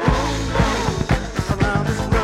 around this room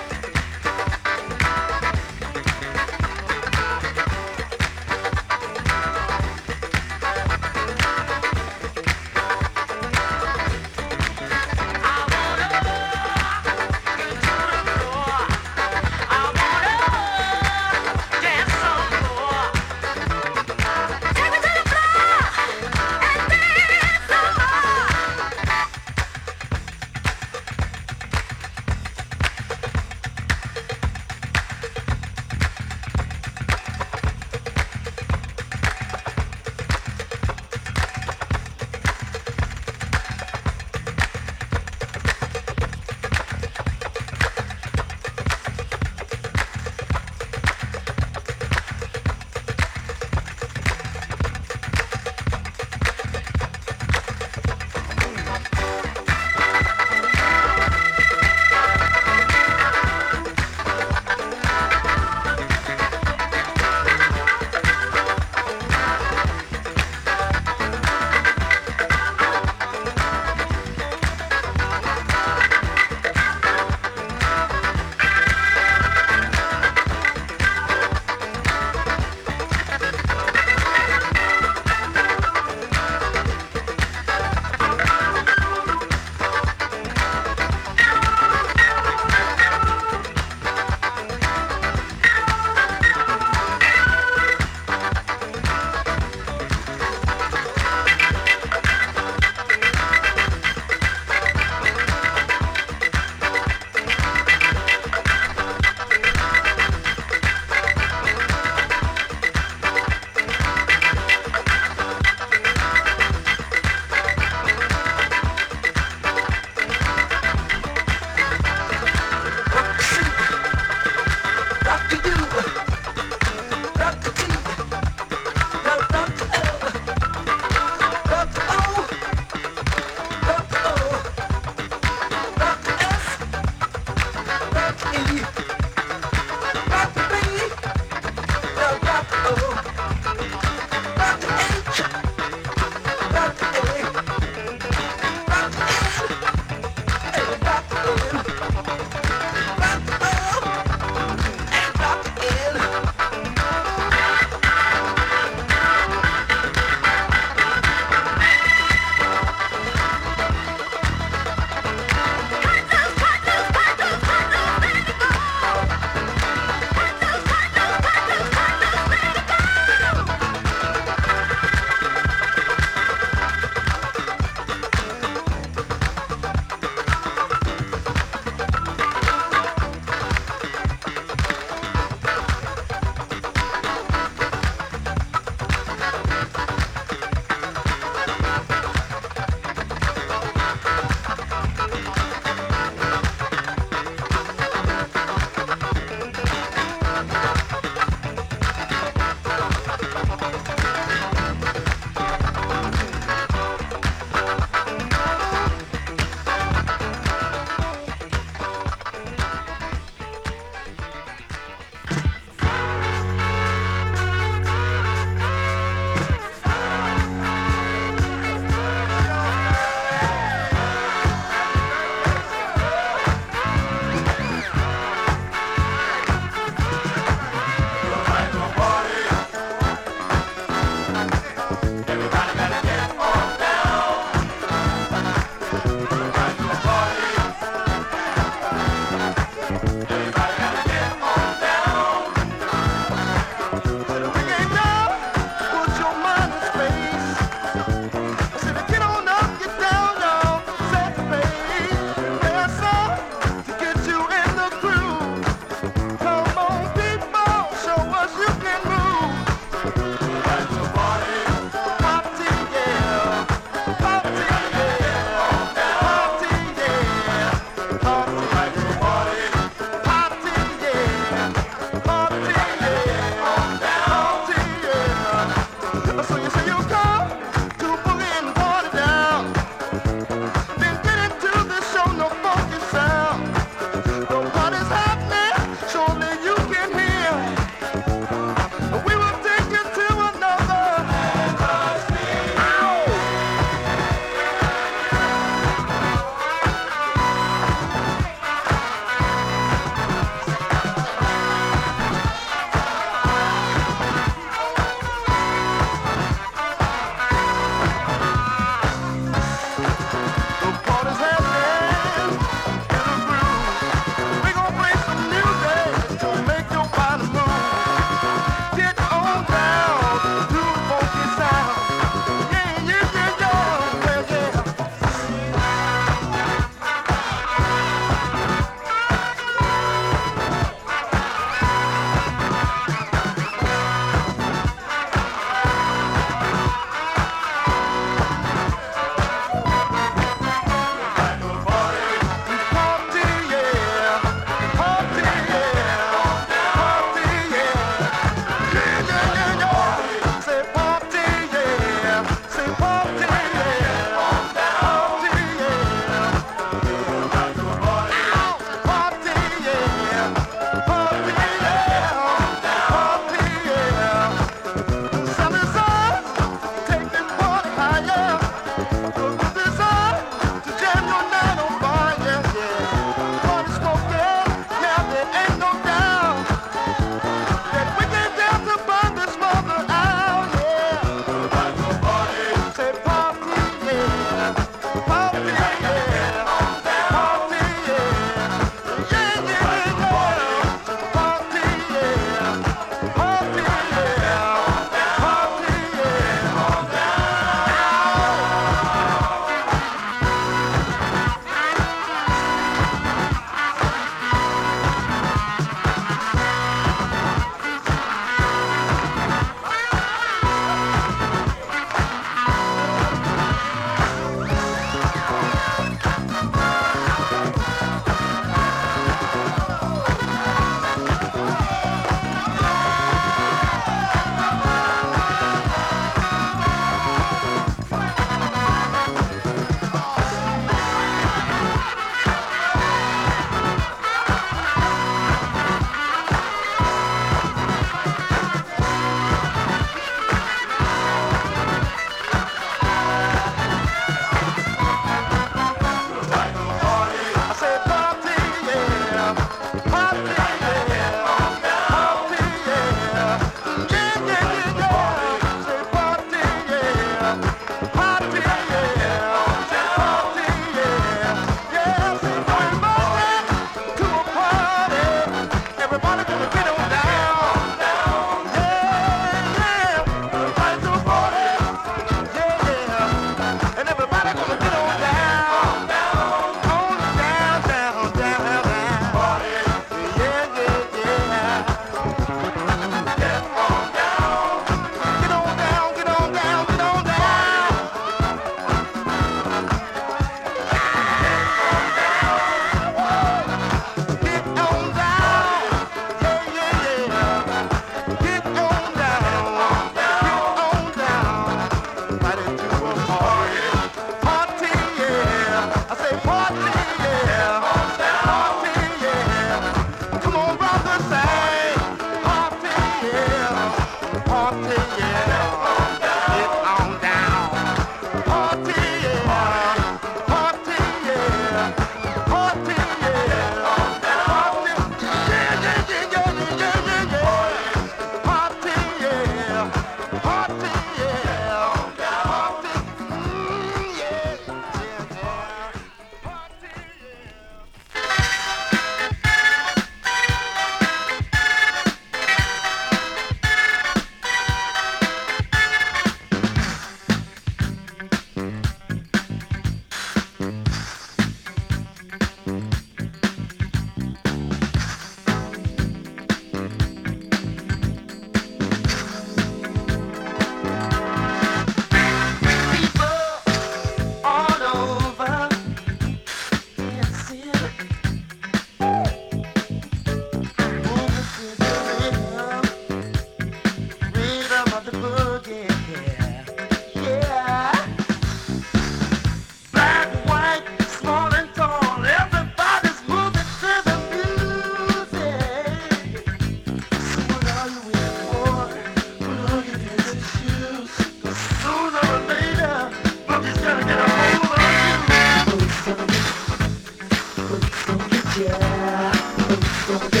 yeah.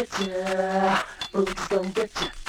It's still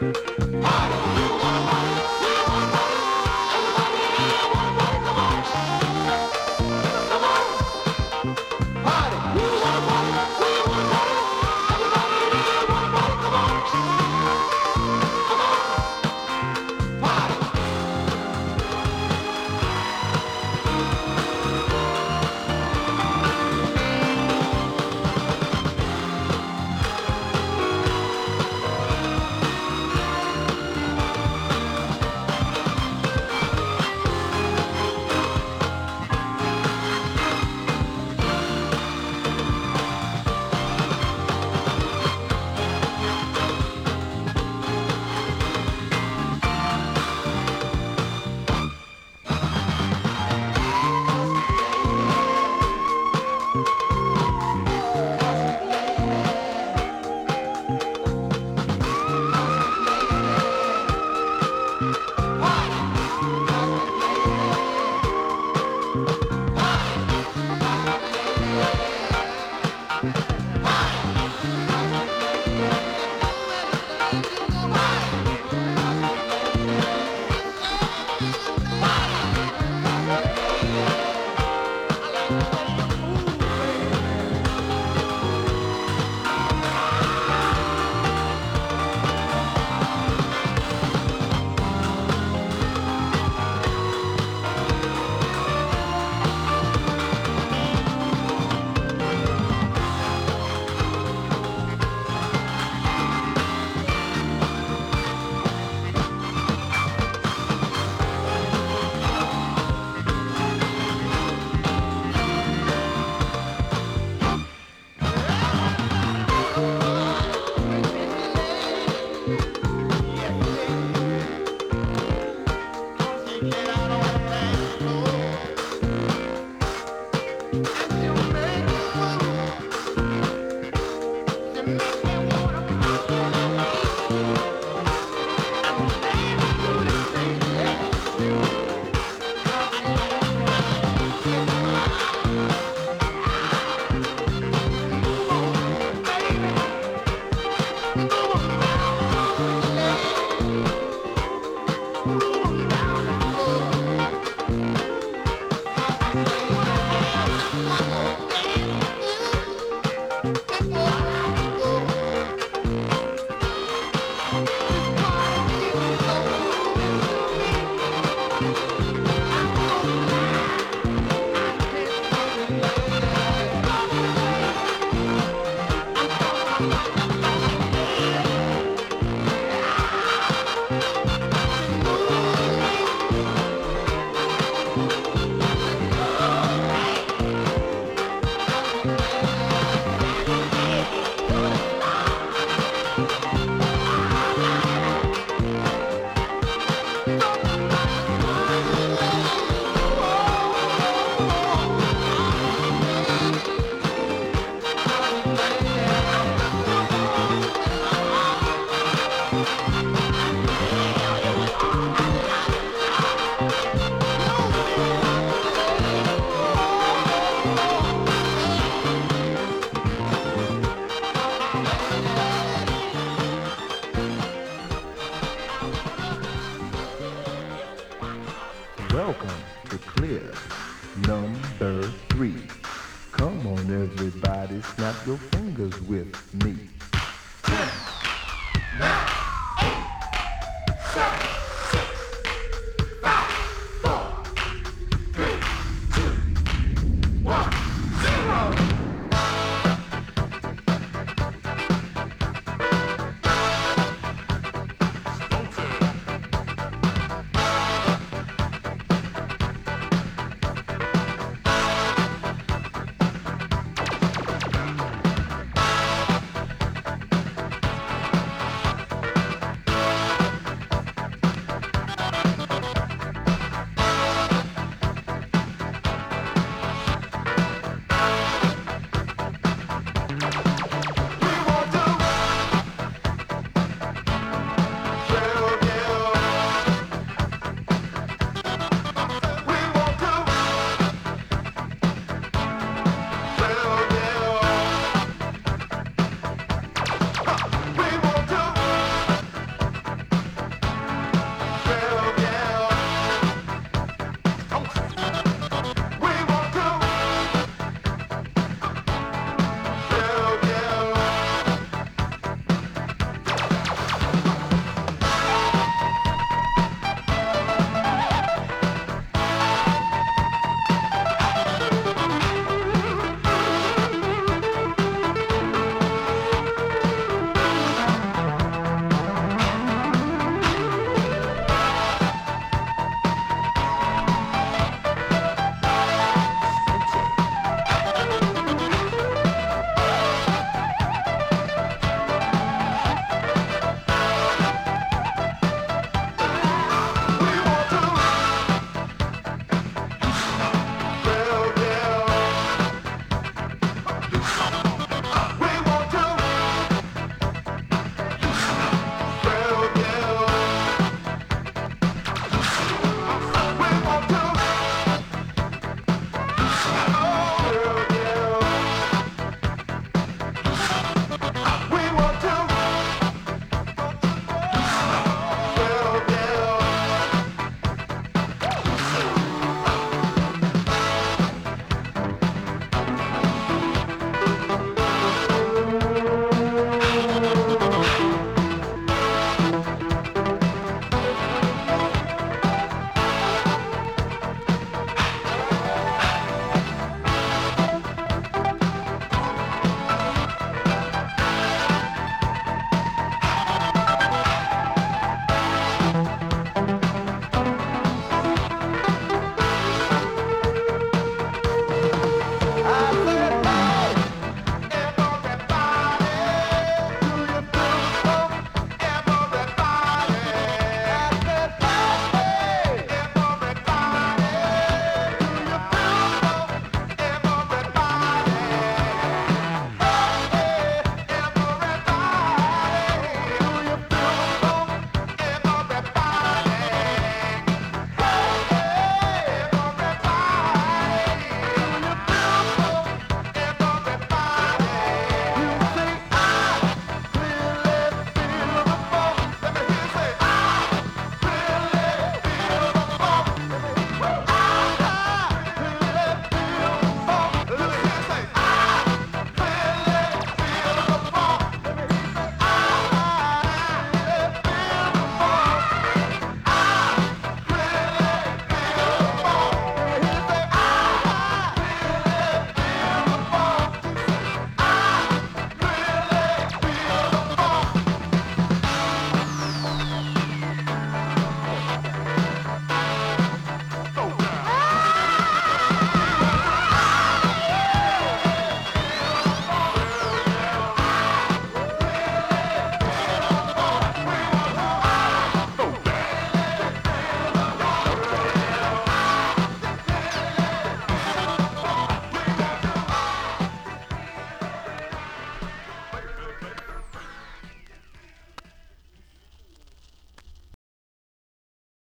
ha.